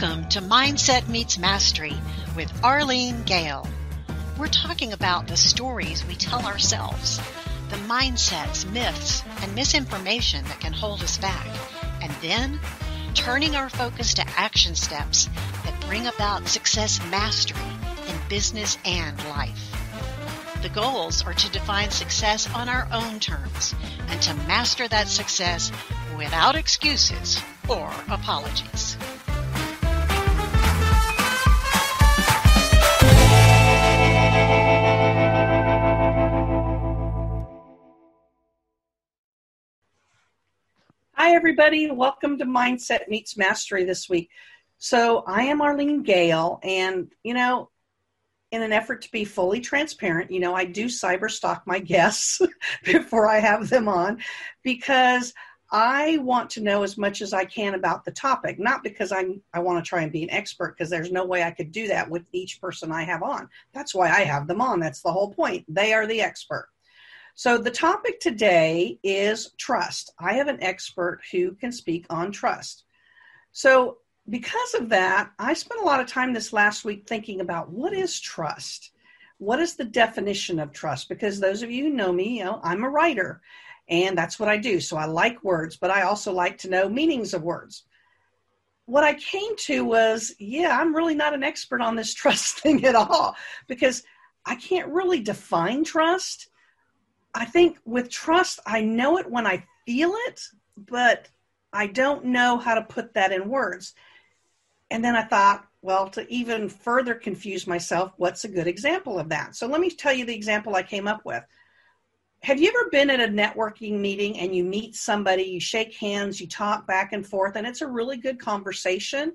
Welcome to Mindset Meets Mastery with Arlene Gale. We're talking about the stories we tell ourselves, the mindsets, myths, and misinformation that can hold us back, and then turning our focus to action steps that bring about success mastery in business and life. The goals are to define success on our own terms and to master that success without excuses or apologies. Hi, everybody. Welcome to Mindset Meets Mastery this week. So, I am Arlene Gale, and you know, in an effort to be fully transparent, you know, I do cyber stalk my guests before I have them on because I want to know as much as I can about the topic, not because I'm I want to try and be an expert because there's no way I could do that with each person I have on. That's why I have them on. That's the whole point. They are the expert. So, the topic today is trust. I have an expert who can speak on trust. So, because of that, I spent a lot of time this last week thinking about what is trust? What is the definition of trust? Because those of you who know me, you know, I'm a writer and that's what I do. So, I like words, but I also like to know meanings of words. What I came to was, yeah, I'm really not an expert on this trust thing at all because I can't really define trust I think with trust, I know it when I feel it, but I don't know how to put that in words. And then I thought, well, to even further confuse myself, what's a good example of that? So let me tell you the example I came up with. Have you ever been at a networking meeting and you meet somebody, you shake hands, you talk back and forth, and it's a really good conversation?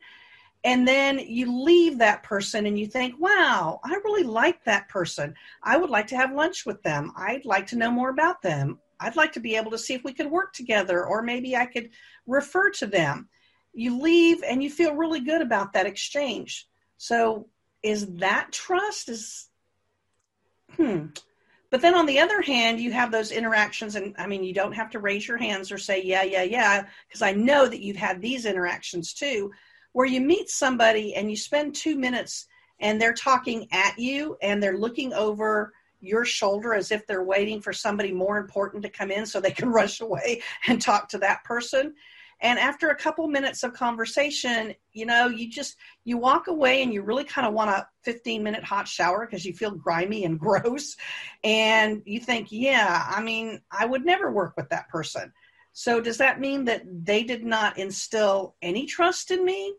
And then you leave that person and you think wow i really like that person. I would like to have lunch with them. I'd like to know more about them. I'd like to be able to see if we could work together or maybe i could refer to them. You leave and you feel really good about that exchange. So is that trust is hmm. But then on the other hand you have those interactions and i mean you don't have to raise your hands or say yeah yeah yeah because i know that you've had these interactions too where you meet somebody and you spend two minutes and they're talking at you and they're looking over your shoulder as if they're waiting for somebody more important to come in so they can rush away and talk to that person. And after a couple minutes of conversation you know you just you walk away and you really kind of want a 15 minute hot shower because you feel grimy and gross and you think yeah i mean i would never work with that person. So does that mean that they did not instill any trust in me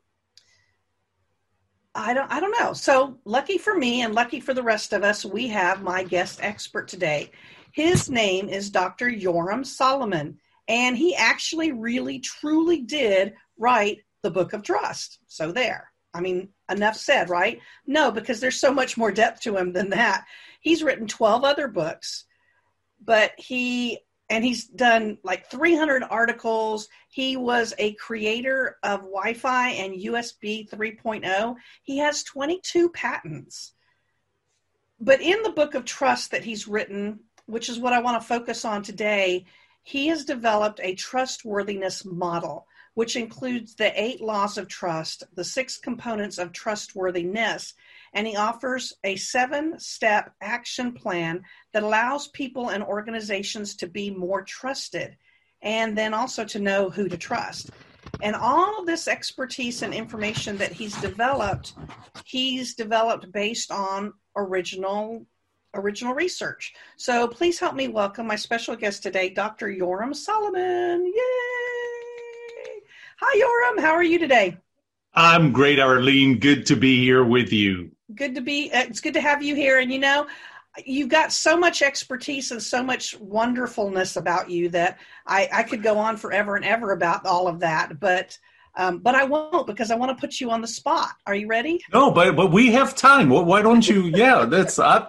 I don't I don't know. So lucky for me and lucky for the rest of us, we have my guest expert today. His name is Dr. Yoram Solomon, and he actually really truly did write the book of trust. So there. I mean, enough said, right? No, because there's so much more depth to him than that. He's written 12 other books, but he and he's done like 300 articles. He was a creator of Wi Fi and USB 3.0. He has 22 patents. But in the book of trust that he's written, which is what I want to focus on today, he has developed a trustworthiness model, which includes the eight laws of trust, the six components of trustworthiness, and he offers a seven step action plan that allows people and organizations to be more trusted and then also to know who to trust. And all of this expertise and information that he's developed, he's developed based on original original research. So please help me welcome my special guest today, Dr. Yoram Solomon. Yay! Hi, Yoram. How are you today? I'm great, Arlene. Good to be here with you good to be uh, it's good to have you here and you know you've got so much expertise and so much wonderfulness about you that I, I could go on forever and ever about all of that but um, but I won't because I want to put you on the spot. Are you ready? No, but but we have time. Why don't you? Yeah, that's I,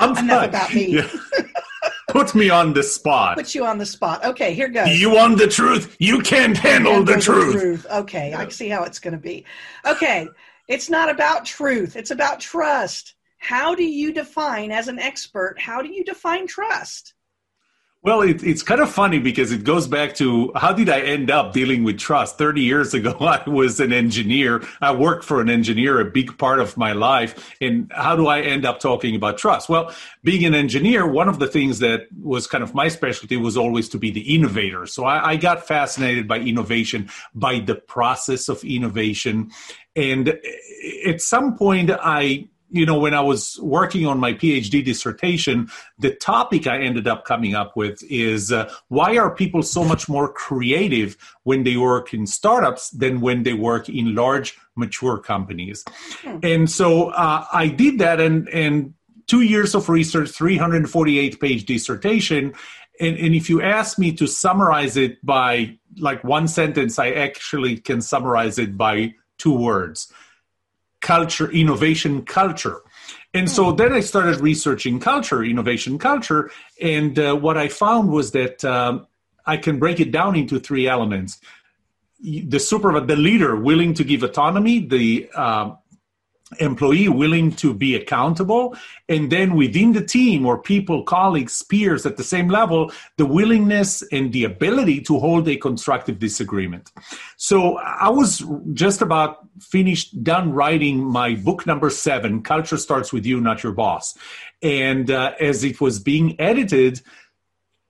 I'm Enough fine. about me. Yeah. Put me on the spot. Put you on the spot. Okay, here goes. You want the truth? You can't handle, handle the, truth. truth. Okay, yeah. I see how it's going to be. Okay, it's not about truth, it's about trust. How do you define, as an expert, how do you define trust? Well, it, it's kind of funny because it goes back to how did I end up dealing with trust? 30 years ago, I was an engineer. I worked for an engineer a big part of my life. And how do I end up talking about trust? Well, being an engineer, one of the things that was kind of my specialty was always to be the innovator. So I, I got fascinated by innovation, by the process of innovation. And at some point, I you know, when I was working on my PhD dissertation, the topic I ended up coming up with is uh, why are people so much more creative when they work in startups than when they work in large mature companies? Hmm. And so uh, I did that, and and two years of research, 348 page dissertation. And, and if you ask me to summarize it by like one sentence, I actually can summarize it by two words culture, innovation culture. And so then I started researching culture, innovation culture. And uh, what I found was that um, I can break it down into three elements the super the leader willing to give autonomy the uh, employee willing to be accountable. And then within the team or people colleagues peers at the same level the willingness and the ability to hold a constructive disagreement. So i was just about finished done writing my book number seven culture starts with you not your boss. And uh, as it was being edited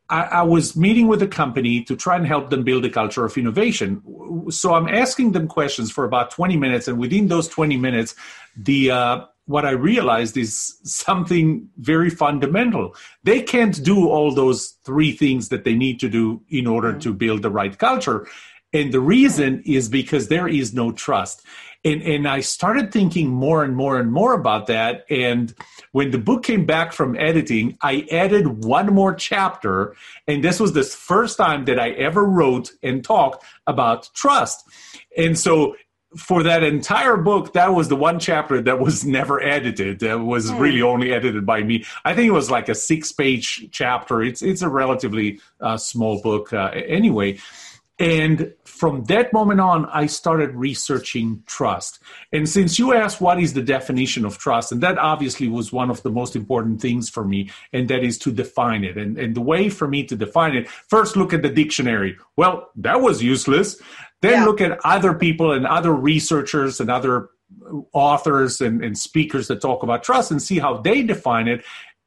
I, I, was meeting with a company to try and help them build a culture of innovation. So I'm asking them questions for about 20 minutes, and within those 20 minutes, the uh, what I realized is something very fundamental. They can't do all those three things that they need to do in order mm-hmm. to build the right culture. And the reason is because there is no trust. And, and I started thinking more and more and more about that. And when the book came back from editing, I added one more chapter. And this was the first time that I ever wrote and talked about trust. And so for that entire book, that was the one chapter that was never edited. That was mm. really only edited by me. I think it was like a six-page chapter. It's it's a relatively uh, small book uh, anyway. And from that moment on, I started researching trust. And since you asked what is the definition of trust, and that obviously was one of the most important things for me, and that is to define it. And, and the way for me to define it, first look at the dictionary. Well, that was useless. Then yeah. look at other people and other researchers and other authors and, and speakers that talk about trust and see how they define it.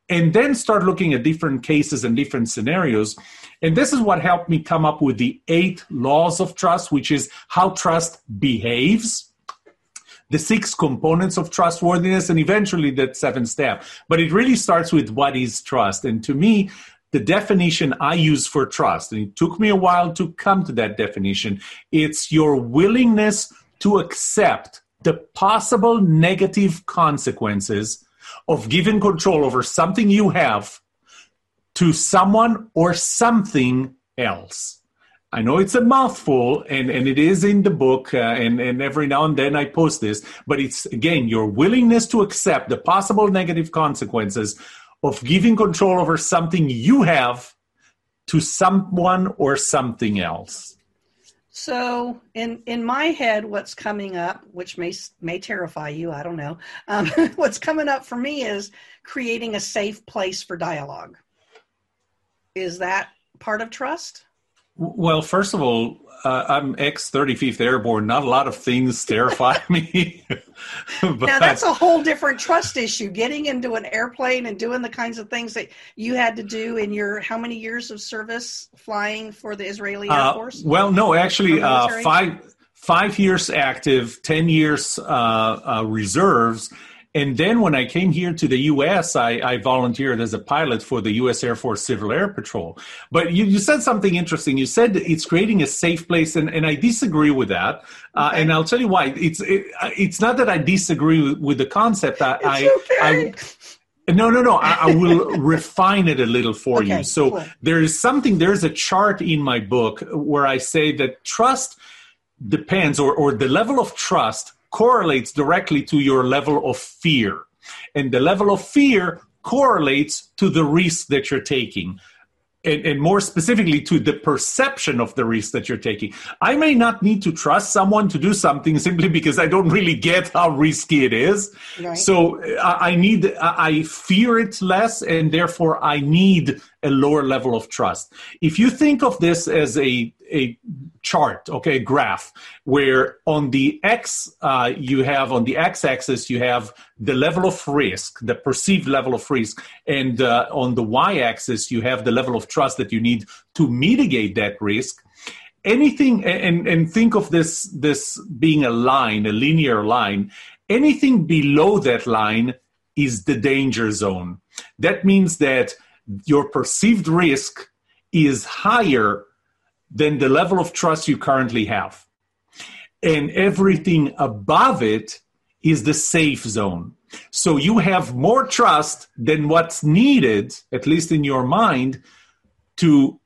And then start looking at different cases and different scenarios and this is what helped me come up with the eight laws of trust, which is how trust behaves, the six components of trustworthiness, and eventually that seven step. But it really starts with what is trust. And to me, the definition I use for trust, and it took me a while to come to that definition, it's your willingness to accept the possible negative consequences of giving control over something you have to someone or something else. I know it's a mouthful, and, and it is in the book, uh, and, and every now and then I post this, but it's again your willingness to accept the possible negative consequences of giving control over something you have to someone or something else. So, in in my head, what's coming up, which may may terrify you, I don't know. Um, what's coming up for me is creating a safe place for dialogue. Is that part of trust? Well, first of all, uh, I'm ex 35th Airborne. Not a lot of things terrify me. but, now, that's a whole different trust issue. Getting into an airplane and doing the kinds of things that you had to do in your how many years of service flying for the Israeli Air uh, Force? Well, no, actually, uh, five five years active, 10 years uh, uh, reserves and then when I came here to the U.S., I, I, volunteered as a pilot for the U.S. Air Force Civil Air Patrol. But you, you said something interesting. You said it's creating a safe place, and, and I disagree with that. Uh, and I'll tell you why. It's it, it's not that I disagree with, with the concept. I, I, I no, no, no. I, I will refine it a little for okay, you. So cool. there is something. There's a chart in my book where I say that trust depends, or or the level of trust correlates directly to your level of fear. And the level of fear correlates to the risk that you're taking. And, and, more specifically to the perception of the risk that you're taking. I may not need to trust someone to do something simply because I don't really get how risky it is. Right. So I, I need, I fear it less, and therefore I need a lower level of trust. If you think of this as a, a chart, okay, graph, where on the x uh, you have on the x-axis you have the level of risk, the perceived level of risk, and uh, on the y-axis you have the level of trust that you need to mitigate that risk. Anything and and think of this this being a line a linear line. Anything below that line is the danger zone. That means that your perceived risk is higher than the level of trust you currently have and everything above it is the safe zone so you have more trust than what's needed at least in your mind to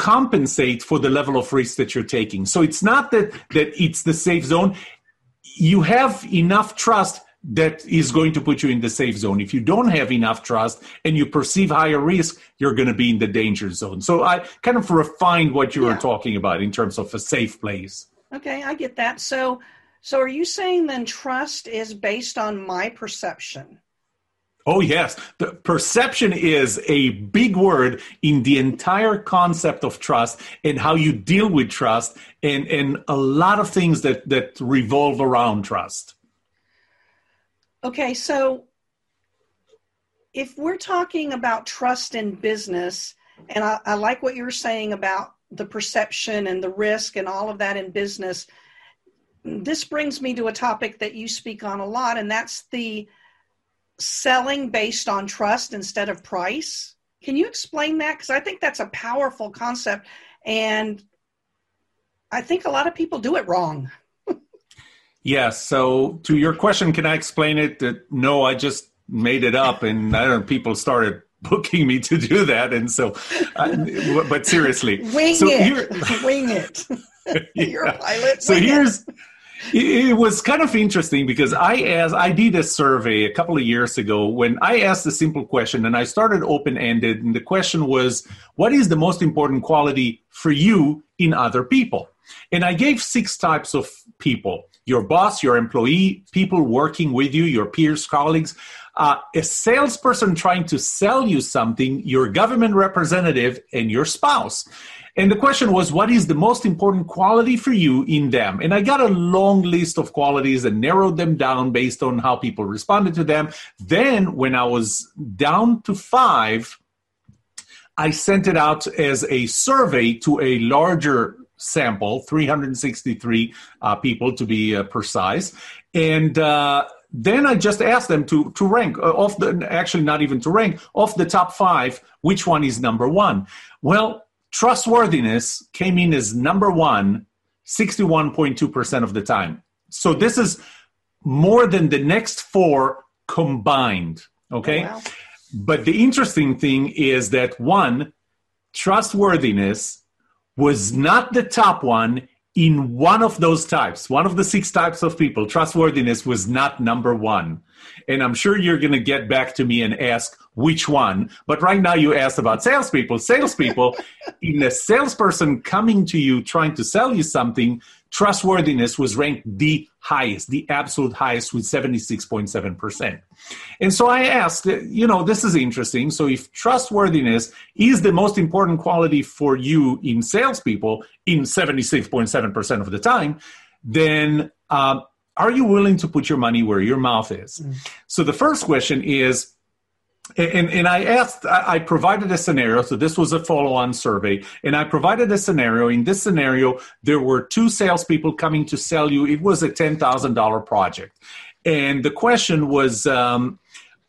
compensate for the level of risk that you're taking. So it's not that that it's the safe zone. You have enough trust that is going to put you in the safe zone. If you don't have enough trust and you perceive higher risk, you're going to be in the danger zone. So I kind of refined what you yeah. were talking about in terms of a safe place. Okay, I get that. So so are you saying then trust is based on my perception? Oh, yes. The perception is a big word in the entire concept of trust and how you deal with trust and, and a lot of things that, that revolve around trust. Okay, so if we're talking about trust in business, and I, I like what you were saying about the perception and the risk and all of that in business, this brings me to a topic that you speak on a lot, and that's the selling based on trust instead of price. Can you explain that? Because I think that's a powerful concept. And I think a lot of people do it wrong. Yes. So, to your question, can I explain it? That no, I just made it up, and I don't know, people started booking me to do that. And so, uh, but seriously, wing so it, wing it. You're a pilot. So here's. It it was kind of interesting because I asked, I did a survey a couple of years ago when I asked a simple question and I started open ended. And the question was, What is the most important quality for you in other people? And I gave six types of people your boss, your employee, people working with you, your peers, colleagues, uh, a salesperson trying to sell you something, your government representative, and your spouse. And the question was, what is the most important quality for you in them? And I got a long list of qualities and narrowed them down based on how people responded to them. Then, when I was down to five, I sent it out as a survey to a larger sample, 363 uh, people to be uh, precise. And uh, then I just asked them to to rank uh, off the actually not even to rank off the top five, which one is number one? Well, trustworthiness came in as number one 61.2% of the time. So this is more than the next four combined. Okay. Oh, wow. But the interesting thing is that one, trustworthiness was not the top one in one of those types, one of the six types of people, trustworthiness was not number one. And I'm sure you're going to get back to me and ask which one. But right now you asked about salespeople. Salespeople, in a salesperson coming to you trying to sell you something, trustworthiness was ranked the highest, the absolute highest with 76.7%. And so I asked, you know, this is interesting. So if trustworthiness is the most important quality for you in salespeople in 76.7% of the time, then uh, are you willing to put your money where your mouth is? Mm. So the first question is, and, and I asked, I provided a scenario. So this was a follow on survey. And I provided a scenario. In this scenario, there were two salespeople coming to sell you. It was a $10,000 project. And the question was, um,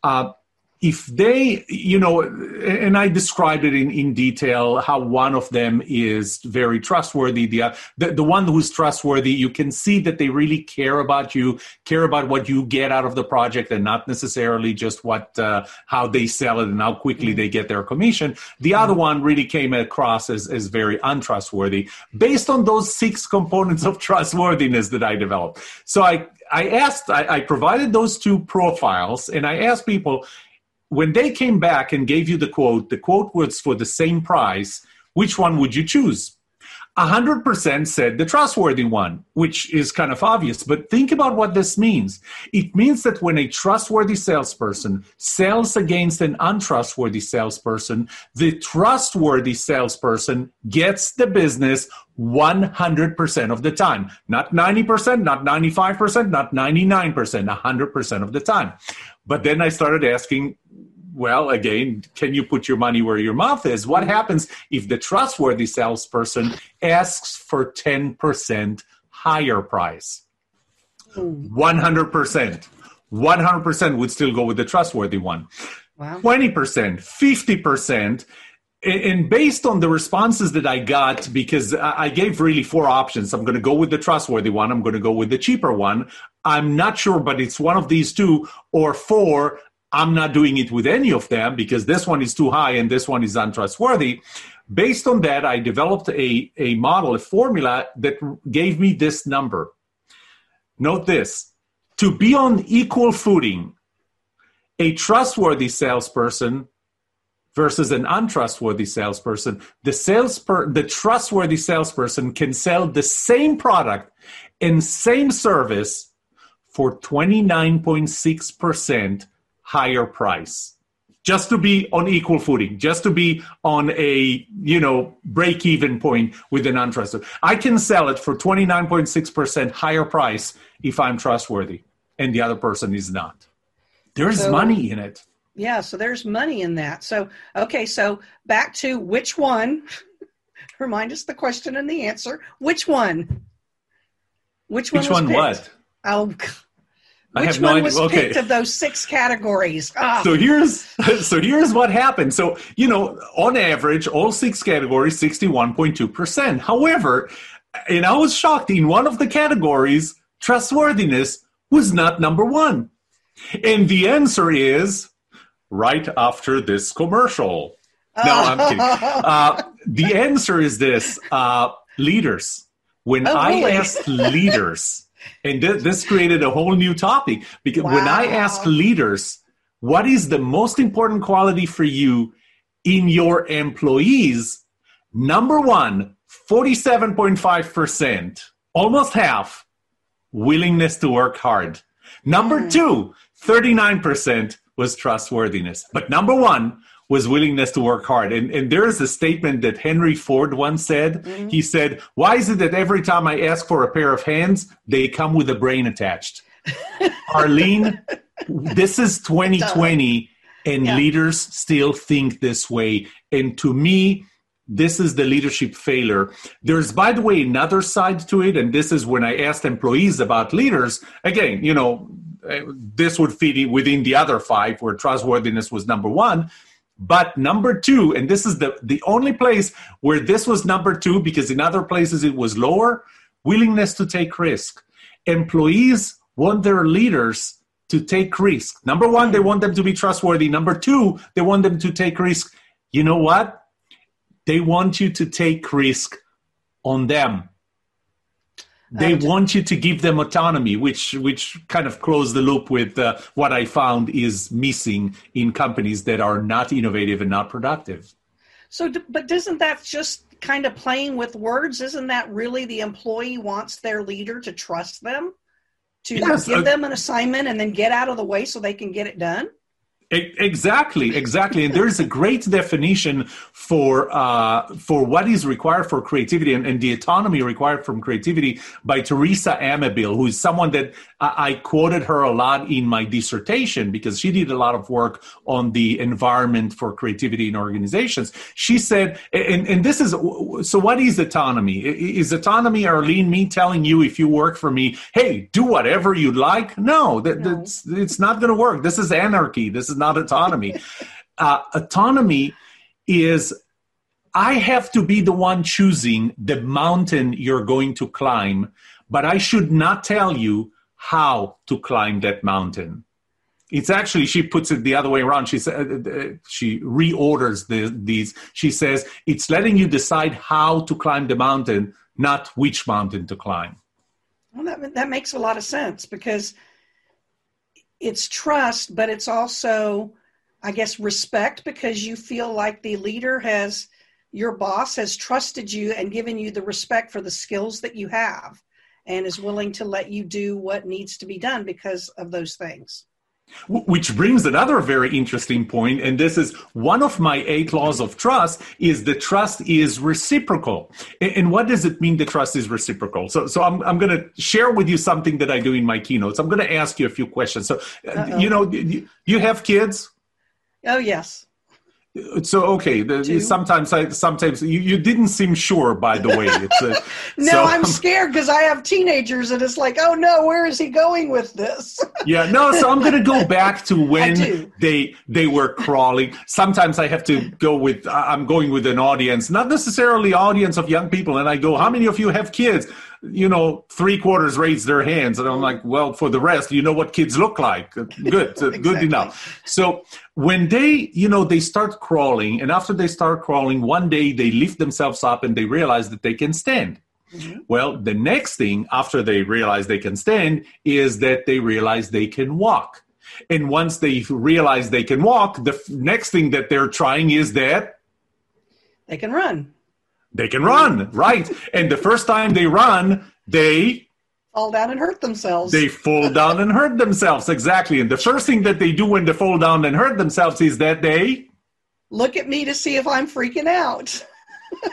uh, if they, you know, and I described it in, in detail how one of them is very trustworthy. The, the, the one who's trustworthy, you can see that they really care about you, care about what you get out of the project, and not necessarily just what uh, how they sell it and how quickly they get their commission. The other one really came across as, as very untrustworthy, based on those six components of trustworthiness that I developed. So I I asked, I, I provided those two profiles, and I asked people when they came back and gave you the quote, the quote was for the same price, which one would you choose? 100% said the trustworthy one, which is kind of obvious. But think about what this means. It means that when a trustworthy salesperson sells against an untrustworthy salesperson, the trustworthy salesperson gets the business 100% of the time. Not 90%, not 95%, not 99%, 100% of the time. But then I started asking, well, again, can you put your money where your mouth is? What mm-hmm. happens if the trustworthy salesperson asks for 10% higher price? Mm. 100%. 100% would still go with the trustworthy one. Wow. 20%, 50%. And based on the responses that I got, because I gave really four options, I'm going to go with the trustworthy one, I'm going to go with the cheaper one. I'm not sure, but it's one of these two, or four, I'm not doing it with any of them because this one is too high and this one is untrustworthy. Based on that, I developed a, a model, a formula that gave me this number. Note this to be on equal footing, a trustworthy salesperson versus an untrustworthy salesperson, the salesper- the trustworthy salesperson can sell the same product and same service for 29.6% higher price just to be on equal footing, just to be on a you know break even point with an untrusted. I can sell it for 29.6% higher price if I'm trustworthy and the other person is not. There's so, money in it. Yeah, so there's money in that. So okay, so back to which one? Remind us the question and the answer. Which one? Which one? Which one? What? Oh, which I have one no was okay. picked of those six categories? Oh. So here's so here's what happened. So you know, on average, all six categories, sixty-one point two percent. However, and I was shocked in one of the categories, trustworthiness was not number one, and the answer is right after this commercial. No, I'm kidding. Uh, the answer is this: uh, leaders. When oh, really? I asked leaders and th- this created a whole new topic because wow. when I ask leaders, what is the most important quality for you in your employees? Number one, 47.5%, almost half, willingness to work hard. Number mm. two, 39% was trustworthiness. But number one was willingness to work hard. And, and there is a statement that Henry Ford once said. Mm-hmm. He said, Why is it that every time I ask for a pair of hands, they come with a brain attached? Arlene, this is 2020, and yeah. leaders still think this way. And to me, this is the leadership failure. There's, by the way, another side to it, and this is when I asked employees about leaders. Again, you know, uh, this would fit within the other five, where trustworthiness was number one. But number two, and this is the, the only place where this was number two because in other places it was lower, willingness to take risk. Employees want their leaders to take risk. Number one, they want them to be trustworthy. Number two, they want them to take risk. You know what? They want you to take risk on them they want you to give them autonomy which which kind of close the loop with uh, what i found is missing in companies that are not innovative and not productive. So but doesn't that just kind of playing with words isn't that really the employee wants their leader to trust them? To yes, give uh, them an assignment and then get out of the way so they can get it done Exactly, exactly, and there is a great definition for uh, for what is required for creativity and, and, the autonomy required from creativity by Teresa Amabile, who is someone that I, quoted her a lot in my dissertation because she did a lot of work on the environment for creativity in organizations. She said, and, and this is so. What is autonomy? Is autonomy, Arlene, me telling you if you work for me, hey, do whatever you like? No, that, no. that's it's not going to work. This is anarchy. This is not autonomy. uh, autonomy is I have to be the one choosing the mountain you're going to climb, but I should not tell you how to climb that mountain. It's actually she puts it the other way around. She said uh, uh, she reorders the, these. She says it's letting you decide how to climb the mountain, not which mountain to climb. Well, that that makes a lot of sense because it's trust, but it's also, I guess, respect because you feel like the leader has your boss has trusted you and given you the respect for the skills that you have and is willing to let you do what needs to be done because of those things. Which brings another very interesting point, and this is one of my eight laws of trust: is the trust is reciprocal. And what does it mean? The trust is reciprocal. So, so I'm I'm going to share with you something that I do in my keynotes. I'm going to ask you a few questions. So, uh, Uh-oh. you know, you have kids. Oh yes. So okay, the, sometimes I sometimes you, you didn't seem sure. By the way, uh, no, so, I'm scared because I have teenagers, and it's like, oh no, where is he going with this? yeah, no. So I'm to go back to when they they were crawling. Sometimes I have to go with I'm going with an audience, not necessarily audience of young people, and I go, how many of you have kids? You know, three quarters raise their hands. And I'm like, well, for the rest, you know what kids look like. Good, exactly. good enough. So when they, you know, they start crawling, and after they start crawling, one day they lift themselves up and they realize that they can stand. Mm-hmm. Well, the next thing after they realize they can stand is that they realize they can walk. And once they realize they can walk, the f- next thing that they're trying is that they can run they can run, right? And the first time they run, they fall down and hurt themselves. They fall down and hurt themselves, exactly. And the first thing that they do when they fall down and hurt themselves is that they look at me to see if I'm freaking out.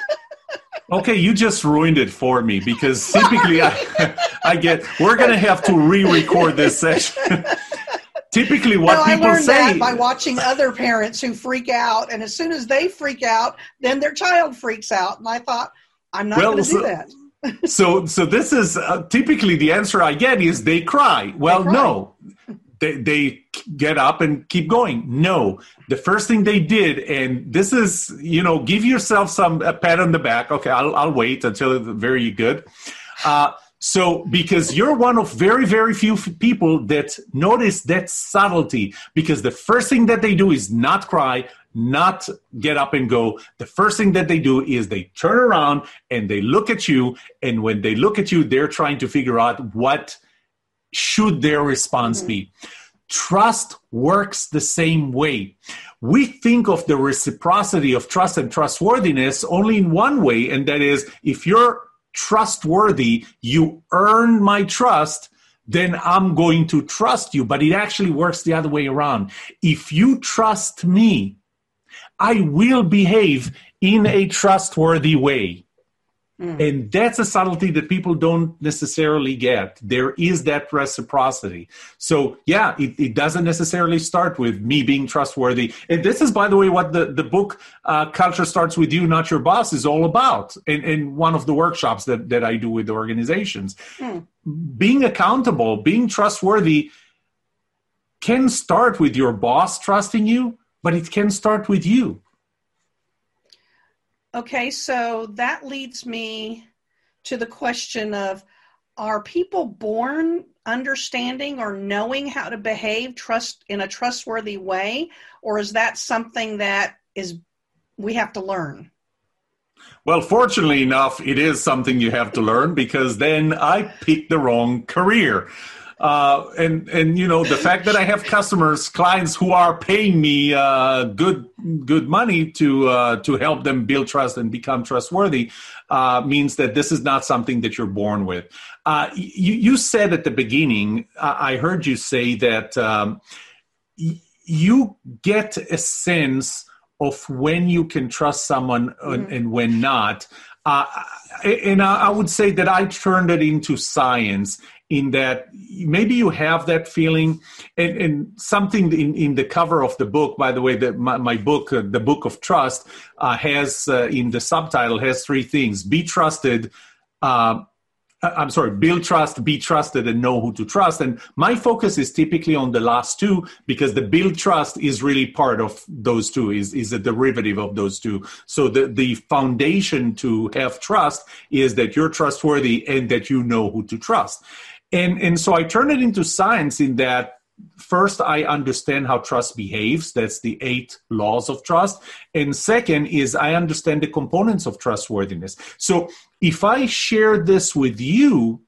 okay, you just ruined it for me because typically I, I get, we're going to have to re record this session typically what no, people I learned say that by watching other parents who freak out and as soon as they freak out then their child freaks out and i thought i'm not well, going to so, do that. so so this is uh, typically the answer i get is they cry. Well they cry. no. They, they get up and keep going. No. The first thing they did and this is you know give yourself some a pat on the back. Okay i'll, I'll wait until it's very good. Uh, so, because you're one of very, very few people that notice that subtlety, because the first thing that they do is not cry, not get up and go. The first thing that they do is they turn around and they look at you. And when they look at you, they're trying to figure out what should their response mm-hmm. be. Trust works the same way. We think of the reciprocity of trust and trustworthiness only in one way, and that is if you're trustworthy, you earn my trust, then I'm going to trust you. But it actually works the other way around. If you trust me, I will behave in a trustworthy way. Mm. And that's a subtlety that people don't necessarily get. There is that reciprocity. So, yeah, it, it, doesn't necessarily start with me being trustworthy. And this is, by the way, what the, the book uh, Culture Starts With You, Not Your Boss is all about. In, in one of the workshops that, that I do with organizations. Mm. Being accountable, being trustworthy can start with your boss trusting you, but it can start with you. Okay, so that leads me to the question of are people born understanding or knowing how to behave trust in a trustworthy way or is that something that is we have to learn? Well, fortunately enough, it is something you have to learn because then I picked the wrong career. Uh, and and you know the fact that I have customers, clients who are paying me uh, good good money to uh, to help them build trust and become trustworthy uh, means that this is not something that you're born with. Uh, you, you said at the beginning, I heard you say that um, you get a sense of when you can trust someone mm-hmm. and when not. Uh, and I would say that I turned it into science in that maybe you have that feeling and, and something in, in the cover of the book by the way that my, my book uh, the book of trust uh, has uh, in the subtitle has three things be trusted uh, I'm sorry, build trust, be trusted, and know who to trust. And my focus is typically on the last two because the build trust is really part of those two, is, is a derivative of those two. So the, the foundation to have trust is that you're trustworthy and that you know who to trust. And, and so I turn it into science in that first i understand how trust behaves. That's the eight laws of trust. And second is i understand the components of trustworthiness. So if i share this with you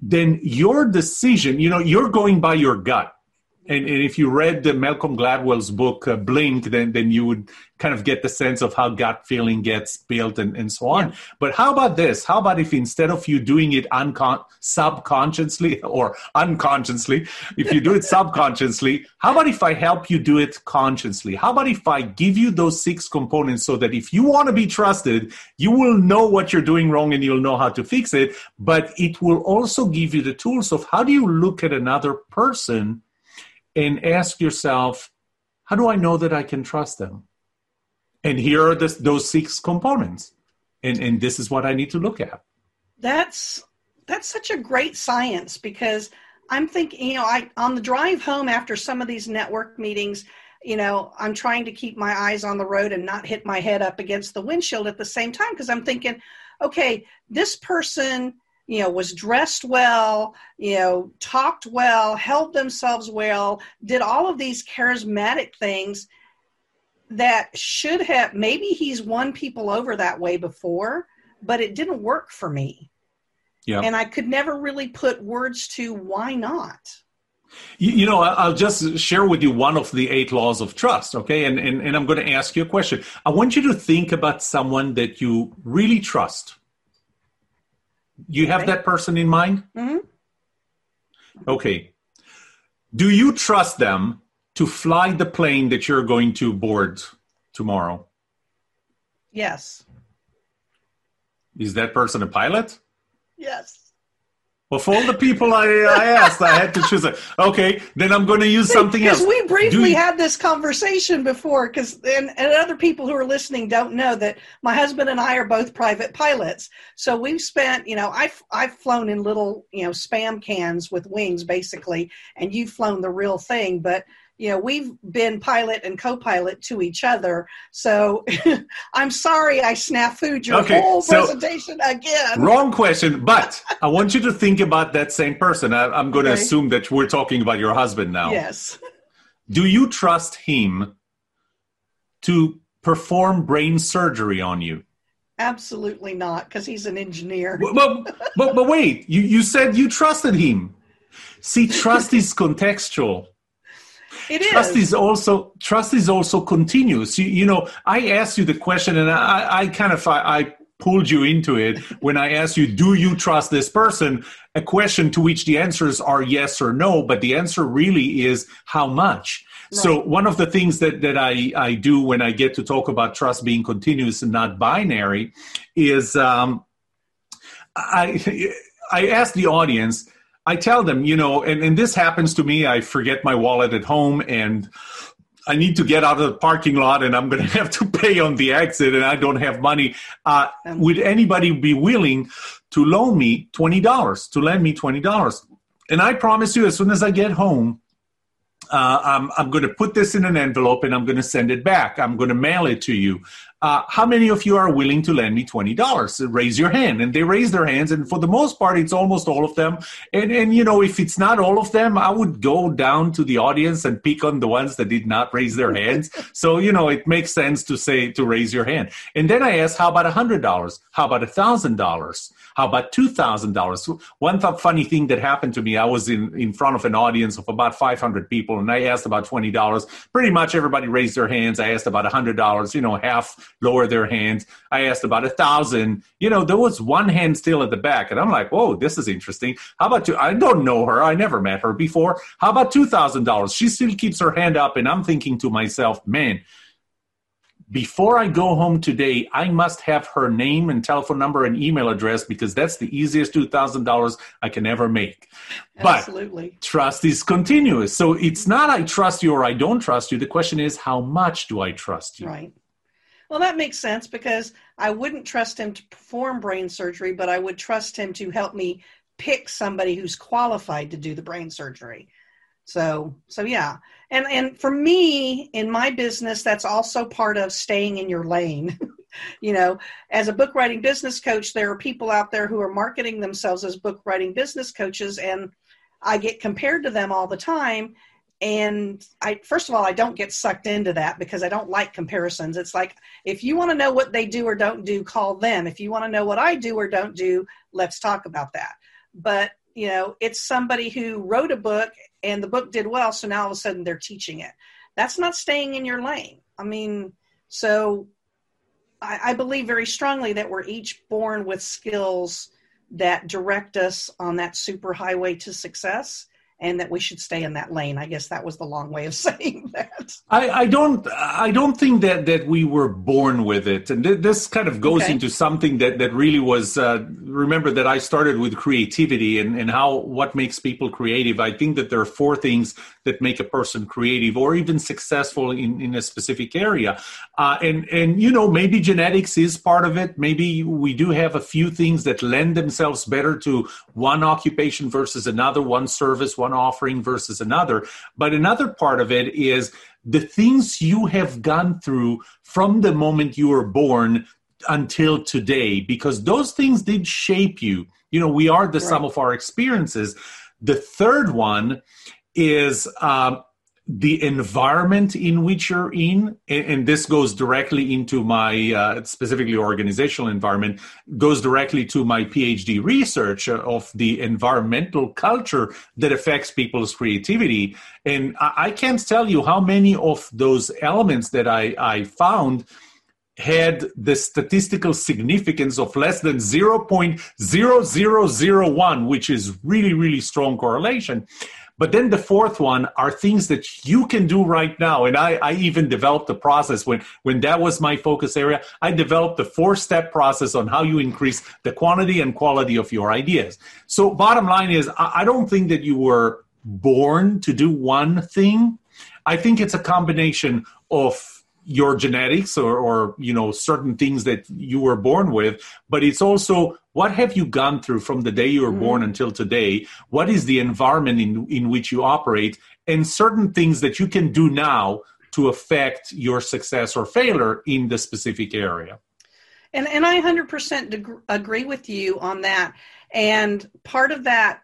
then your decision you know you're going by your gut and, and if you read the Malcolm Gladwell's book uh, Blink, then then you would kind of get the sense of how gut feeling gets built and, and so on. Yeah. But how about this? How about if instead of you doing it uncon- subconsciously or unconsciously, if you do it subconsciously, how about if I help you do it consciously? How about if I give you those six components so that if you want to be trusted, you will know what you're doing wrong and you'll know how to fix it. But it will also give you the tools of how do you look at another person and ask yourself, how do I know that I can trust them? And here are those six components. And, and this is what I need to look at. That's that's such a great science because I'm thinking, you know, I on the drive home after some of these network meetings, you know, I'm trying to keep my eyes on the road and not hit my head up against the windshield at the same time because I'm thinking, okay, this person you know was dressed well you know talked well held themselves well did all of these charismatic things that should have maybe he's won people over that way before but it didn't work for me. Yeah. And i could never really put words to why not. You, you know i'll just share with you one of the eight laws of trust okay? And, and, and i'm going to ask you a question. I want you to think about someone that you really trust you have that person in mind? Mm-hmm. Okay. Do you trust them to fly the plane that you're going to board tomorrow? Yes. Is that person a pilot? Yes. Well, for all the people I, I asked, I had to choose it. Okay, then I'm going to use something else. Because we briefly you... had this conversation before, because and, and other people who are listening don't know that my husband and I are both private pilots. So we've spent, you know, I've I've flown in little, you know, spam cans with wings, basically, and you've flown the real thing. But you know we've been pilot and co-pilot to each other. So i'm sorry i snafu'd your okay, whole so presentation again. Wrong question but i want you to think about that same person. I, am going to okay. assume that we're talking about your husband now. Yes. Do you trust him to perform brain surgery on you? Absolutely not because he's an engineer. But, but, but wait you, you said you trusted him. See trust is contextual it trust is. is also trust is also continuous. You, you know, I asked you the question, and I, I kind of I, I pulled you into it when I asked you, "Do you trust this person?" A question to which the answers are yes or no, but the answer really is how much. Right. So one of the things that that I I do when I get to talk about trust being continuous and not binary is um, I I ask the audience I tell them, you know, and, and this happens to me. I forget my wallet at home and I need to get out of the parking lot and I'm going to have to pay on the exit and I don't have money. Uh, would anybody be willing to loan me $20, to lend me $20? And I promise you, as soon as I get home, uh, I'm, I'm going to put this in an envelope and I'm going to send it back. I'm going to mail it to you. Uh, how many of you are willing to lend me $20? Raise your hand. And they raise their hands. And for the most part, it's almost all of them. And, and, you know, if it's not all of them, I would go down to the audience and pick on the ones that did not raise their hands. so, you know, it makes sense to say, to raise your hand. And then I ask, how about $100? How about $1,000? How about $2,000? One th- funny thing that happened to me, I was in, in front of an audience of about 500 people and I asked about $20. Pretty much everybody raised their hands. I asked about $100, you know, half lower their hands. I asked about a thousand. You know, there was one hand still at the back. And I'm like, whoa, this is interesting. How about two? I don't know her. I never met her before. How about $2,000? She still keeps her hand up. And I'm thinking to myself, man, before I go home today, I must have her name and telephone number and email address because that's the easiest $2,000 I can ever make. Absolutely. But trust is continuous. So it's not I trust you or I don't trust you. The question is, how much do I trust you? Right. Well, that makes sense because I wouldn't trust him to perform brain surgery, but I would trust him to help me pick somebody who's qualified to do the brain surgery. So, so yeah. And and for me in my business that's also part of staying in your lane. you know, as a book writing business coach, there are people out there who are marketing themselves as book writing business coaches and I get compared to them all the time and I first of all I don't get sucked into that because I don't like comparisons. It's like if you want to know what they do or don't do, call them. If you want to know what I do or don't do, let's talk about that. But you know, it's somebody who wrote a book and the book did well, so now all of a sudden they're teaching it. That's not staying in your lane. I mean, so I, I believe very strongly that we're each born with skills that direct us on that super highway to success and that we should stay in that lane. I guess that was the long way of saying that. I, I don't. I don't think that that we were born with it, and th- this kind of goes okay. into something that that really was. Uh, remember that I started with creativity and and how what makes people creative. I think that there are four things that make a person creative or even successful in in a specific area, uh, and and you know maybe genetics is part of it. Maybe we do have a few things that lend themselves better to one occupation versus another, one service, one one offering versus another. But another part of it is the things you have gone through from the moment you were born until today, because those things did shape you. You know, we are the right. sum of our experiences. The third one is um, the environment in which you're in and, this goes directly into my uh, specifically organizational environment goes directly to my phd research of the environmental culture that affects people's creativity. And i, I can't tell you how many of those elements that i, I found had the statistical significance of less than 0.0001 which is really really strong correlation but then the fourth one are things that you can do right now. And I, I even developed a process when, when that was my focus area. I developed a four step process on how you increase the quantity and quality of your ideas. So, bottom line is, I, I don't think that you were born to do one thing. I think it's a combination of your genetics or, or you know certain things that you were born with but it's also what have you gone through from the day you were mm-hmm. born until today? What is the environment in, in which you operate? And certain things that you can do now to affect your success or failure in the specific area. And and i 100% agree with you on that. And part of that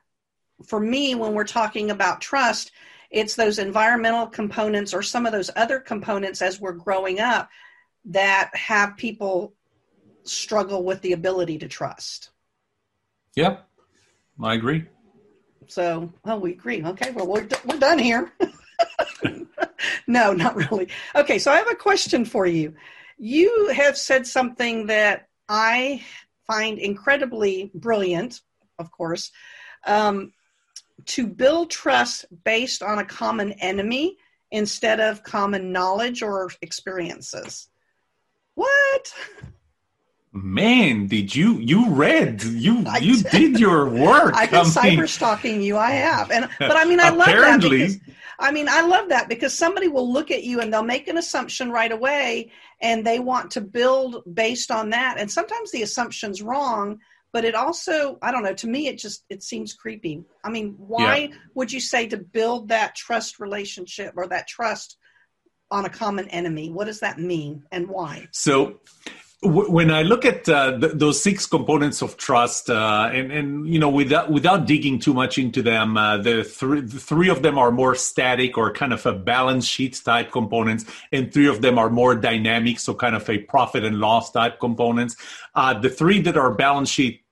for me when we're talking about trust it's those environmental components or some of those other components as we're growing up that have people struggle with the ability to trust. Yep, I agree. So, oh, we agree. Okay, well, we're, we're done here. no, not really. Okay, so I have a question for you. You have said something that I find incredibly brilliant, of course. Um, to build trust based on a common enemy instead of common knowledge or experiences. What? Man, did you you read you I you did. did. your work? I've been I mean, cyber stalking you. I have, and but I mean, I love that because I mean, I love that because somebody will look at you and they'll make an assumption right away, and they want to build based on that, and sometimes the assumption's wrong, but it also i don't know to me it just it seems creepy i mean why yeah. would you say to build that trust relationship or that trust on a common enemy what does that mean and why so when I look at uh, th- those six components of trust, uh, and, and you know, without without digging too much into them, uh, the, th- the three of them are more static or kind of a balance sheet type components, and three of them are more dynamic, so kind of a profit and loss type components. Uh, the three that are balance sheet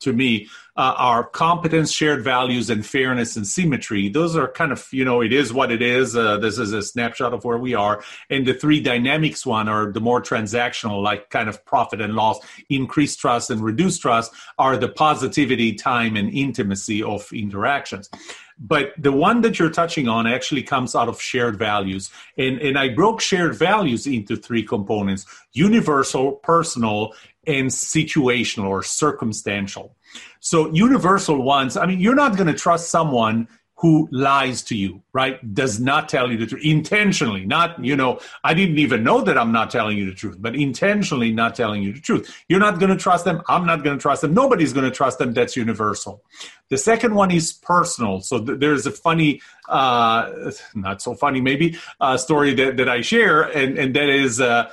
to me uh, are competence, shared values, and fairness and symmetry. Those are kind of, you know, it is what it is. Uh, this is a snapshot of where we are. And the three dynamics one are the more transactional, like kind of profit and loss, increased trust and reduced trust are the positivity, time, and intimacy of interactions. But the one that you're touching on actually comes out of shared values. And, and I broke shared values into three components universal, personal, and situational or circumstantial. So universal ones, I mean, you're not going to trust someone who lies to you, right? Does not tell you the truth intentionally, not, you know, I didn't even know that I'm not telling you the truth, but intentionally not telling you the truth. You're not going to trust them. I'm not going to trust them. Nobody's going to trust them. That's universal. The second one is personal. So th- there's a funny, uh, not so funny maybe, uh, story that, that I share, and, and that is, uh,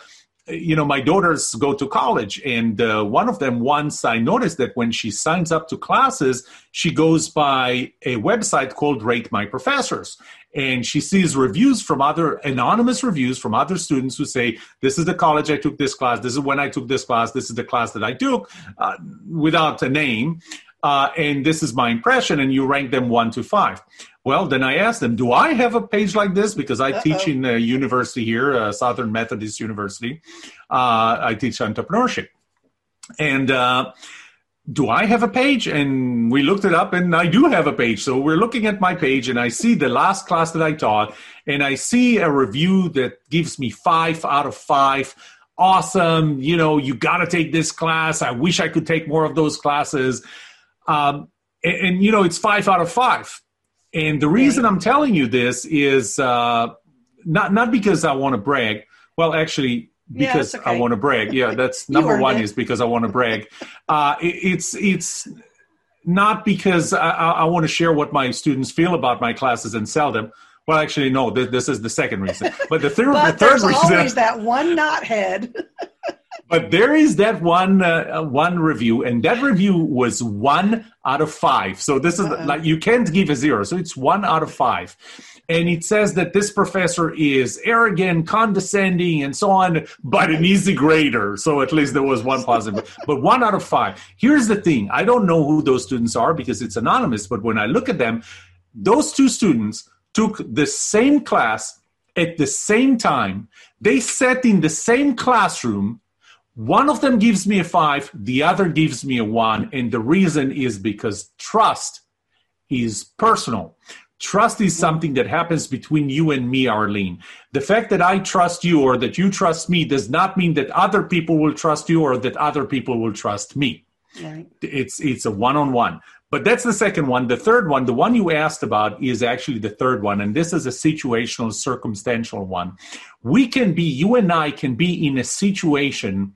you know my daughters go to college and uh, one of them once i noticed that when she signs up to classes she goes by a website called rate my professors and she sees reviews from other anonymous reviews from other students who say this is the college i took this class this is when i took this class this is the class that i took uh, without a name uh, and this is my impression, and you rank them one to five. Well, then I asked them, do I have a page like this? Because I Uh-oh. teach in a university here, uh, Southern Methodist University. Uh, I teach entrepreneurship. And uh, do I have a page? And we looked it up, and I do have a page. So we're looking at my page, and I see the last class that I taught, and I see a review that gives me five out of five. Awesome. You know, you got to take this class. I wish I could take more of those classes. Um, and, and, you know, it's five out of five. And the reason I'm telling you this is uh, not not because I want to brag. Well, actually, because yeah, okay. I want to brag. Yeah, that's number one it. is because I want to brag. Uh, it, it's it's not because I, I, want to share what my students feel about my classes and sell them. Well, actually, no. Th- this is the second reason. But the third, but the third there's reason. always that one knothead. but there is that one uh, one review, and that review was one out of five. So this is Uh-oh. like you can't give a zero, so it's one out of five. And it says that this professor is arrogant, condescending, and so on, but an easy grader. So at least there was one positive. but one out of five. Here's the thing: I don't know who those students are because it's anonymous. But when I look at them, those two students took the same class at the same time. They sat in the same classroom one of them gives me a five, the other gives me a one. And the reason is because trust is personal. Trust is something that happens between you and me, Arlene. The fact that I trust you or that you trust me does not mean that other people will trust you or that other people will trust me. Right. It's it's a one on one. But that's the second one. The third one, the one you asked about, is actually the third one. And this is a situational, circumstantial one. We can be, you and I can be in a situation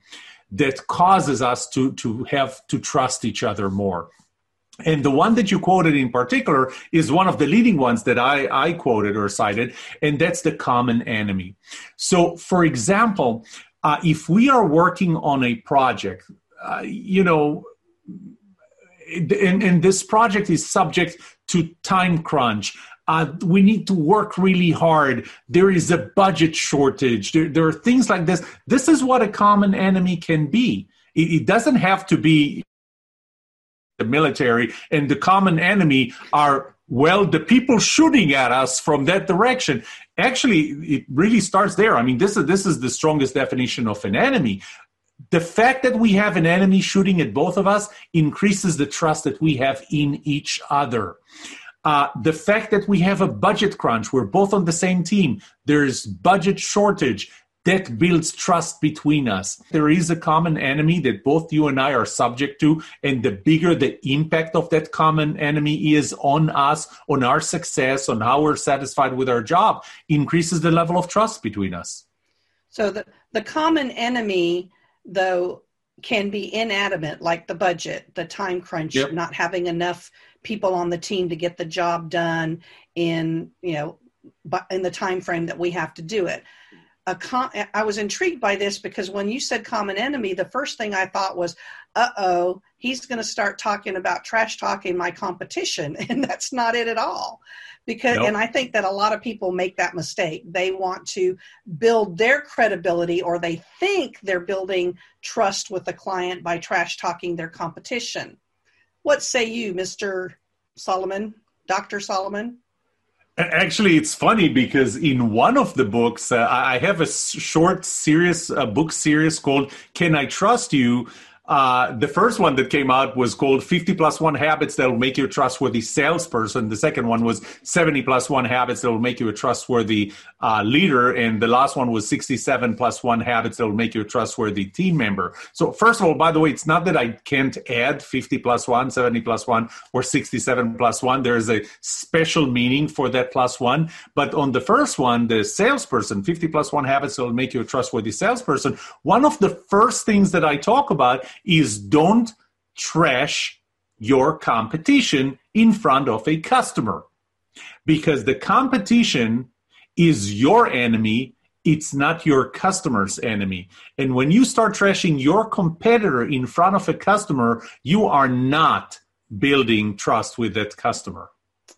that causes us to, to have to trust each other more. And the one that you quoted in particular is one of the leading ones that I, I quoted or cited, and that's the common enemy. So, for example, uh, if we are working on a project, uh, you know, and, and this project is subject to time crunch. Uh, we need to work really hard. There is a budget shortage. There, there, are things like this. This is what a common enemy can be. It, it doesn't have to be the military, and the common enemy are well the people shooting at us from that direction actually it really starts there i mean this is this is the strongest definition of an enemy the fact that we have an enemy shooting at both of us increases the trust that we have in each other. Uh, the fact that we have a budget crunch, we're both on the same team, there's budget shortage, that builds trust between us. There is a common enemy that both you and I are subject to, and the bigger the impact of that common enemy is on us, on our success, on how we're satisfied with our job, increases the level of trust between us. So the, the common enemy though can be inanimate like the budget the time crunch yep. not having enough people on the team to get the job done in you know in the time frame that we have to do it a com- I was intrigued by this because when you said common enemy, the first thing I thought was, uh oh, he's going to start talking about trash talking my competition. And that's not it at all because nope. and i think that a lot of people make that mistake they want to build their credibility or they think they're building trust with the client by trash talking their competition what say you mr solomon dr solomon Actually, it's funny because in one of the books, uh, I have a short series, a book series called "Can I Trust You?" Uh, the first one that came out was called 50 plus 1 habits that will make you a trustworthy salesperson. The second one was 70 plus 1 habits that will make you a trustworthy uh, leader. And the last one was 67 plus 1 habits that will make you a trustworthy team member. So, first of all, by the way, it's not that I can't add 50 plus 1, 70 plus 1, or 67 plus 1. There is a special meaning for that plus 1. But on the first one, the salesperson, 50 plus 1 habits that will make you a trustworthy salesperson, one of the first things that I talk about is don't trash your competition in front of a customer. Because the competition is your enemy it's not your customer's enemy. And when you start trashing your competitor in front of a customer you are not building trust with that customer.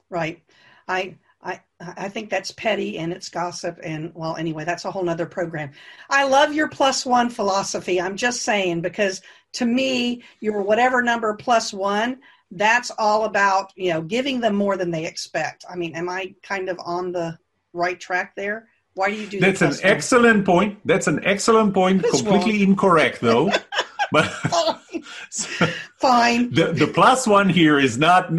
Right. I I, I think that's petty and it's gossip and well anyway that's a whole nother program. I love your plus one philosophy. I'm just saying because to me, you're whatever number plus one. that's all about you know giving them more than they expect. I mean, am I kind of on the right track there? Why do you do that? That's an excellent point. That's an excellent point. Completely wrong. incorrect, though. but fine. The the plus one here is not.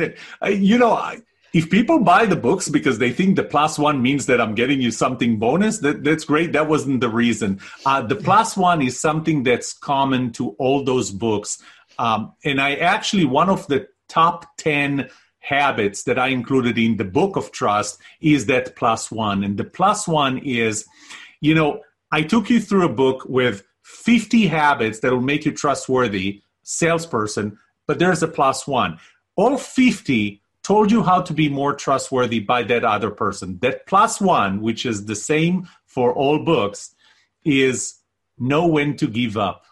You know, if people buy the books because they think the plus one means that I'm getting you something bonus, that that's great. That wasn't the reason. Uh, the plus one is something that's common to all those books. Um, and I actually one of the top ten habits that I included in the book of trust is that plus one. And the plus one is, you know, I took you through a book with 50 habits that will make you trustworthy salesperson, but there's a plus one. All 50 told you how to be more trustworthy by that other person. That plus one, which is the same for all books, is know when to give up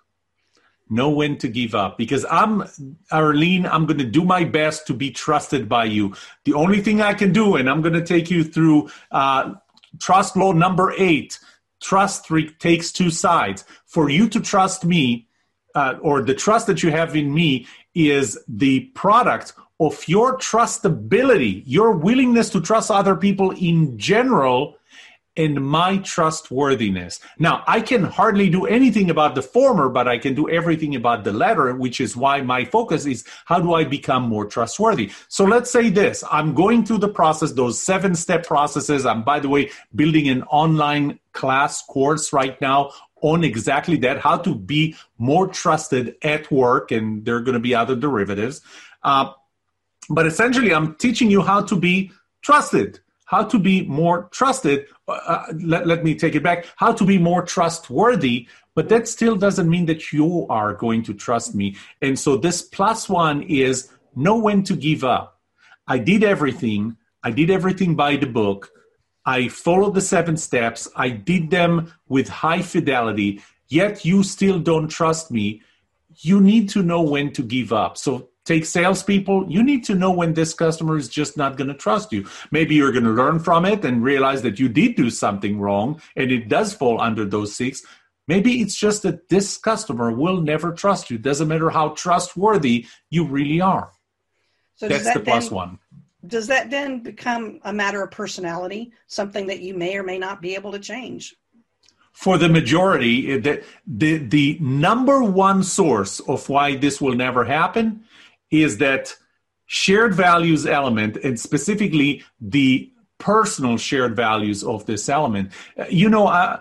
know when to give up because I'm Arlene, I'm going to do my best to be trusted by you. The only thing I can do, and I'm going to take you through uh, trust law number eight. Trust re- takes two sides. For you to trust me, uh, or the trust that you have in me, is the product of your trustability, your willingness to trust other people in general and my trustworthiness. Now, I can hardly do anything about the former, but I can do everything about the latter, which is why my focus is how do I become more trustworthy? So let's say this I'm going through the process, those seven step processes. I'm, by the way, building an online class course right now on exactly that how to be more trusted at work, and there are going to be other derivatives. Uh, but essentially, I'm teaching you how to be trusted how to be more trusted. Uh, uh, let, let me take it back. How to be more trustworthy, but that still doesn't mean that you are going to trust me. And so this plus one is know when to give up. I did everything. I did everything by the book. I followed the seven steps. I did them with high fidelity, yet you still don't trust me. You need to know when to give up. So take salespeople, you need to know when this customer is just not going to trust you. Maybe you're going to learn from it and realize that you did do something wrong and it does fall under those six. Maybe it's just that this customer will never trust you. Doesn't matter how trustworthy you really are. So That's that the plus then, one. Does that then become a matter of personality, something that you may or may not be able to change? for the majority, eh, the, the, the number one source of why this will never happen is that shared values element and specifically the personal shared values of this element. You know, I,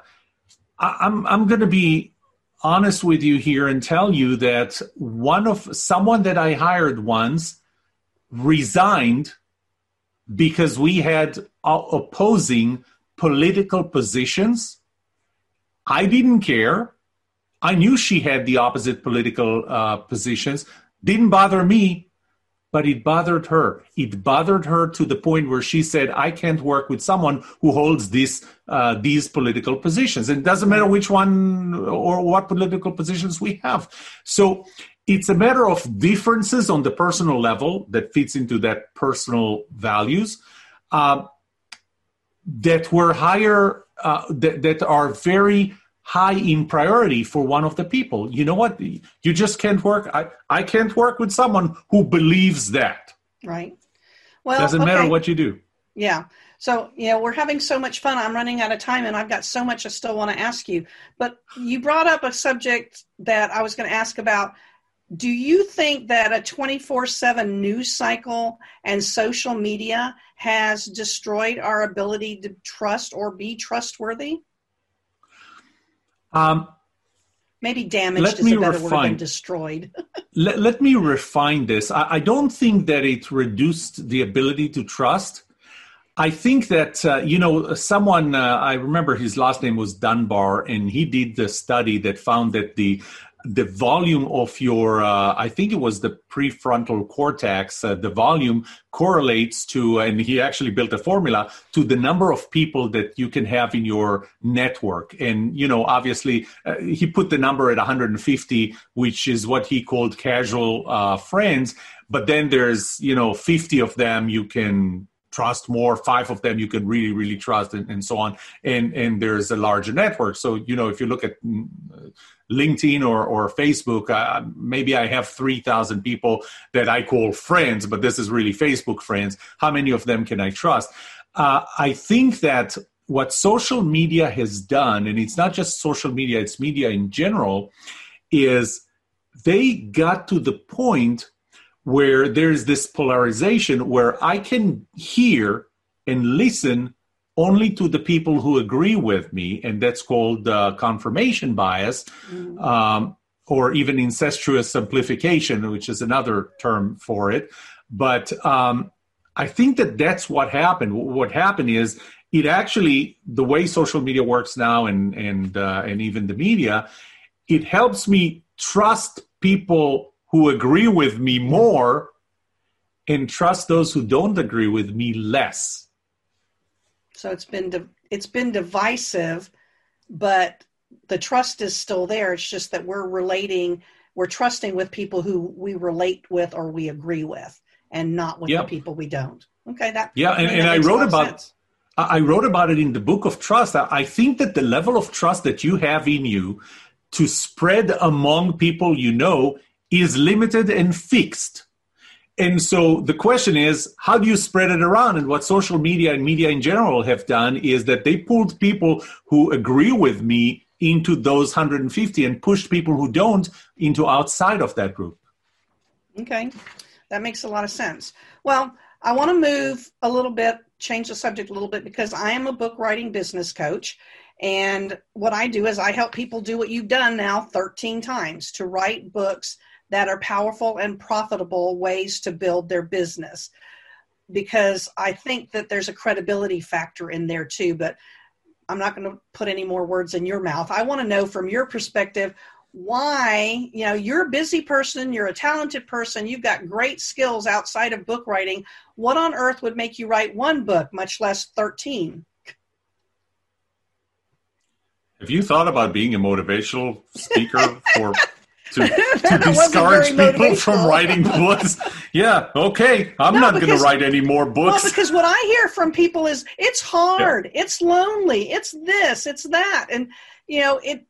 I'm, I'm going to be honest with you here and tell you that one of someone that I hired once resigned because we had opposing political positions. I didn't care. I knew she had the opposite political uh, positions. Didn't bother me, but it bothered her. It bothered her to the point where she said, "I can't work with someone who holds this uh, these political positions." And it doesn't matter which one or what political positions we have. So it's a matter of differences on the personal level that fits into that personal values uh, that were higher uh, that, that are very high in priority for one of the people. You know what? You just can't work. I, I can't work with someone who believes that. Right. Well, doesn't okay. matter what you do. Yeah. So, you know, we're having so much fun. I'm running out of time and I've got so much I still want to ask you. But you brought up a subject that I was going to ask about. Do you think that a 24 7 news cycle and social media has destroyed our ability to trust or be trustworthy? Um, Maybe damaged is a better refine, word than destroyed. let, let, me refine this. I, I, don't think that it reduced the ability to trust. I think that, uh, you know, someone, uh, I remember his last name was Dunbar, and he did the study that found that the the volume of your uh, i think it was the prefrontal cortex uh, the volume correlates to and he actually built a formula to the number of people that you can have in your network. And you know obviously uh, he put the number at 150 which is what he called casual uh, friends. But then there's you know 50 of them you can trust more five of them you can really really trust and, and so on and and there's a larger network so you know if you look at mm, LinkedIn or, or Facebook, uh, maybe I have 3,000 people that I call friends, but this is really Facebook friends. How many of them can I trust? Uh, I think that what social media has done, and it's not just social media, it's media in general, is they got to the point where there's this polarization where I can hear and listen only to the people who agree with me, and that's called uh, confirmation bias, mm. um, or even incestuous amplification, which is another term for it. But um, I think that that's what happened. What happened is it actually the way social media works now, and and uh, and even the media, it helps me trust people who agree with me more, and trust those who don't agree with me less so it's been it's been divisive, but the trust is still there. It's just that we're relating, we're trusting with people who we relate with or we agree with, and not with yep. the people we don't. Okay, that yeah, and, and I wrote about. I wrote about it in the book of trust. I think that the level of trust that you have in you to spread among people you know is limited and fixed. And so the question is, how do you spread it around? And what social media and media in general have done is that they pulled people who agree with me into those 150 and pushed people who don't into outside of that group. Okay, that makes a lot of sense. Well, I want to move a little bit, change the subject a little bit because I am a book writing business coach. And what I do is I help people do what you've done now 13 times to write books that are powerful and profitable ways to build their business because I think that there's a credibility factor in there too. But I'm not going to put any more words in your mouth. I want to know from your perspective why, you know, you're a busy person, you're a talented person, you've got great skills outside of book writing. What on earth would make you write one book, much less 13? Have you thought about being a motivational speaker for to, to discourage people from writing books. yeah, okay, I'm no, not going to write any more books. Well, because what I hear from people is it's hard, yeah. it's lonely, it's this, it's that, and you know it.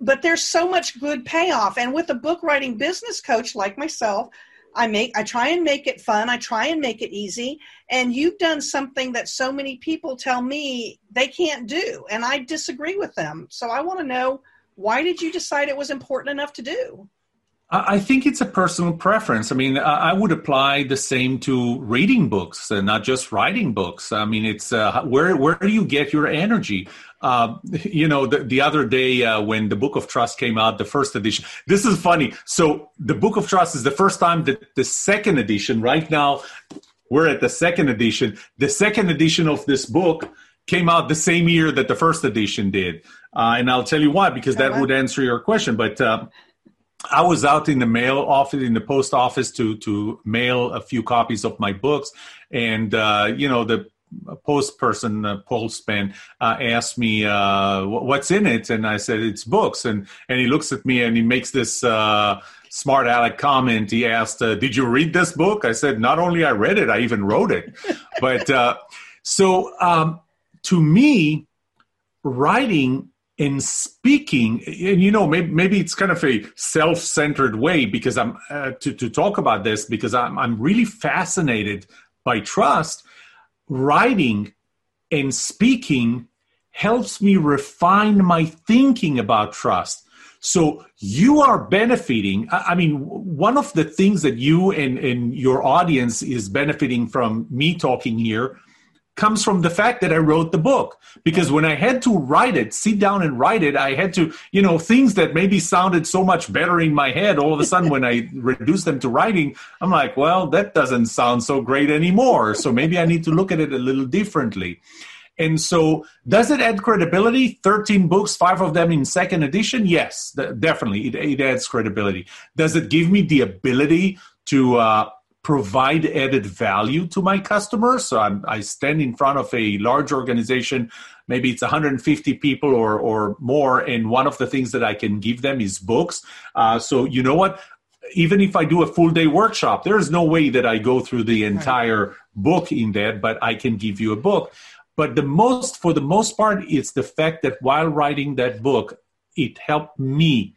But there's so much good payoff, and with a book writing business coach like myself, I make I try and make it fun. I try and make it easy. And you've done something that so many people tell me they can't do, and I disagree with them. So I want to know why did you decide it was important enough to do? I think it's a personal preference. I mean, I would apply the same to reading books and not just writing books. I mean, it's uh, where where do you get your energy? Uh, you know, the, the other day uh, when the Book of Trust came out, the first edition. This is funny. So the Book of Trust is the first time that the second edition. Right now, we're at the second edition. The second edition of this book came out the same year that the first edition did. Uh, and I'll tell you why, because that would answer your question. But uh, I was out in the mail office, in the post office, to to mail a few copies of my books, and uh, you know the post person, uh, postman, uh, asked me uh, what's in it, and I said it's books, and and he looks at me and he makes this. Uh, smart aleck comment. He asked uh, did you read this book? I said not only i read it i even wrote it. But uh, so um, to me writing in speaking and you know maybe, maybe it's kind of a self-centered way because i'm uh, to, to talk about this because I'm, I'm really fascinated by trust. Writing and speaking helps me refine my thinking about trust. So you are benefiting i mean one of the things that you and, and your audience is benefiting from me talking here comes from the fact that I wrote the book. Because when I had to write it, sit down and write it, I had to, you know, things that maybe sounded so much better in my head, all of a sudden when I reduce them to writing, I'm like, well, that doesn't sound so great anymore. So maybe I need to look at it a little differently. And so, does it add credibility? 13 books, five of them in second edition? Yes, definitely. It, it adds credibility. Does it give me the ability to, uh, provide added value to my customers. So I'm, i stand in front of a large organization, maybe it's 150 people or, or more, and one of the things that I can give them is books. Uh, so you know what? Even if I do a full day workshop, there is no way that I go through the entire right. book in that, but I can give you a book. But the most, for the most part, it's the fact that while writing that book, it helped me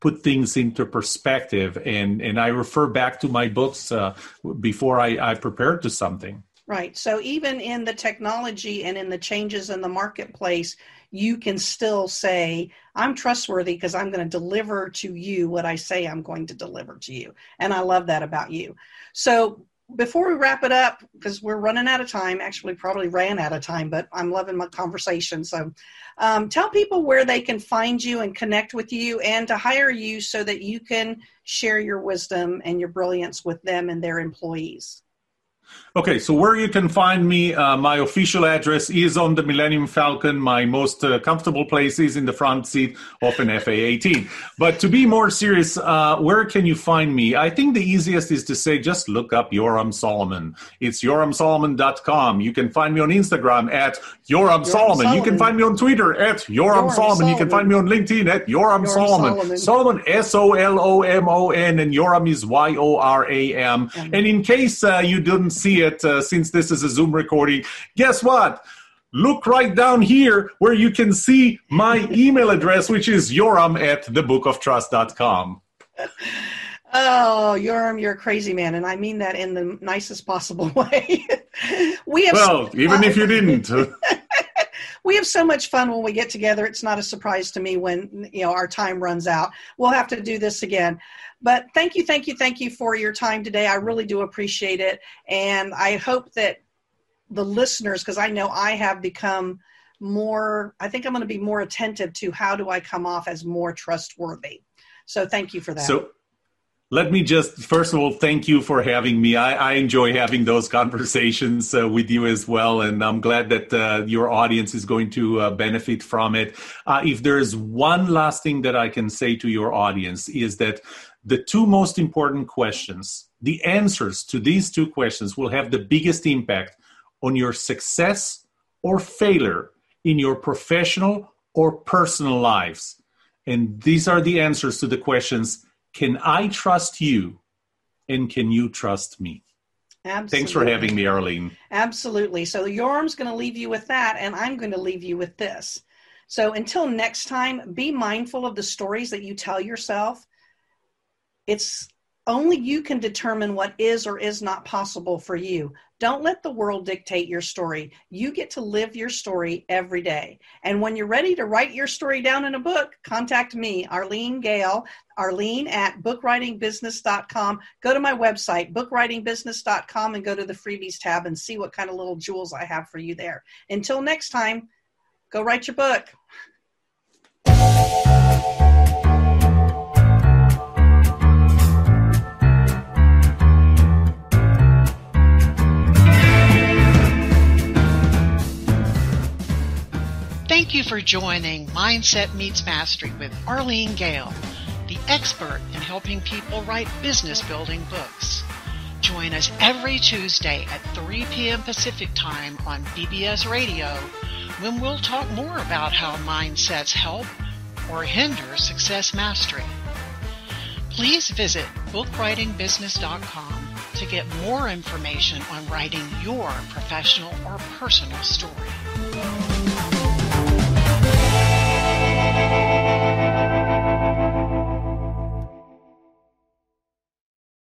put things into perspective. And and i refer back to my books uh, before I, I prepare to something. Right. So even in the technology and in the changes in the marketplace you can still say i'm trustworthy because i'm going to deliver to you what i say i'm going to deliver to you. And i love that about you. So before we wrap it up, because we're running out of time, actually, probably ran out of time, but I'm loving my conversation. So, um, tell people where they can find you and connect with you and to hire you so that you can share your wisdom and your brilliance with them and their employees. Okay, so where you can find me, uh, my official address is on the Millennium Falcon. My most uh, comfortable place is in the front seat of an FA 18. But to be more serious, uh, where can you find me? I think the easiest is to say just look up Yoram Solomon. It's yoramsolomon.com. You can find me on Instagram at Yoram, Yoram Solomon. Solomon. You can find me on Twitter at Yoram, Yoram Solomon. Solomon. You can find me on LinkedIn at Yoram, Yoram Solomon. Solomon. S O L O M O N, and Yoram is Y O R A M. And in case uh, you didn't see it uh, since this is a Zoom recording. Guess what? Look right down here where you can see my email address, which is yoram at thebookoftrust.com. Oh, Yoram, you're a crazy man, and I mean that in the nicest possible way. we have well, even if you didn't. we have so much fun when we get together. It's not a surprise to me when you know our time runs out. We'll have to do this again. But thank you, thank you, thank you for your time today. I really do appreciate it. And I hope that the listeners, because I know I have become more, I think I'm going to be more attentive to how do I come off as more trustworthy. So thank you for that. So let me just first of all thank you for having me. I, I enjoy having those conversations uh, with you as well, and I'm glad that uh, your audience is going to uh, benefit from it. Uh, if there is one last thing that I can say to your audience is that the two most important questions, the answers to these two questions will have the biggest impact on your success or failure in your professional or personal lives. And these are the answers to the questions Can I trust you? And can you trust me? Absolutely. Thanks for having me, Arlene. Absolutely. So Yoram's going to leave you with that, and I'm going to leave you with this. So until next time, be mindful of the stories that you tell yourself it's only you can determine what is or is not possible for you. Don't let the world dictate your story. You get to live your story every day. And when you're ready to write your story down in a book, contact me, Arlene Gale, Arlene at bookwritingbusiness.com. Go to my website, bookwritingbusiness.com, and go to the freebies tab and see what kind of little jewels I have for you there. Until next time, go write your book. Thank you for joining Mindset Meets Mastery with Arlene Gale, the expert in helping people write business building books. Join us every Tuesday at 3 p.m. Pacific Time on BBS Radio when we'll talk more about how mindsets help or hinder success mastery. Please visit bookwritingbusiness.com to get more information on writing your professional or personal story.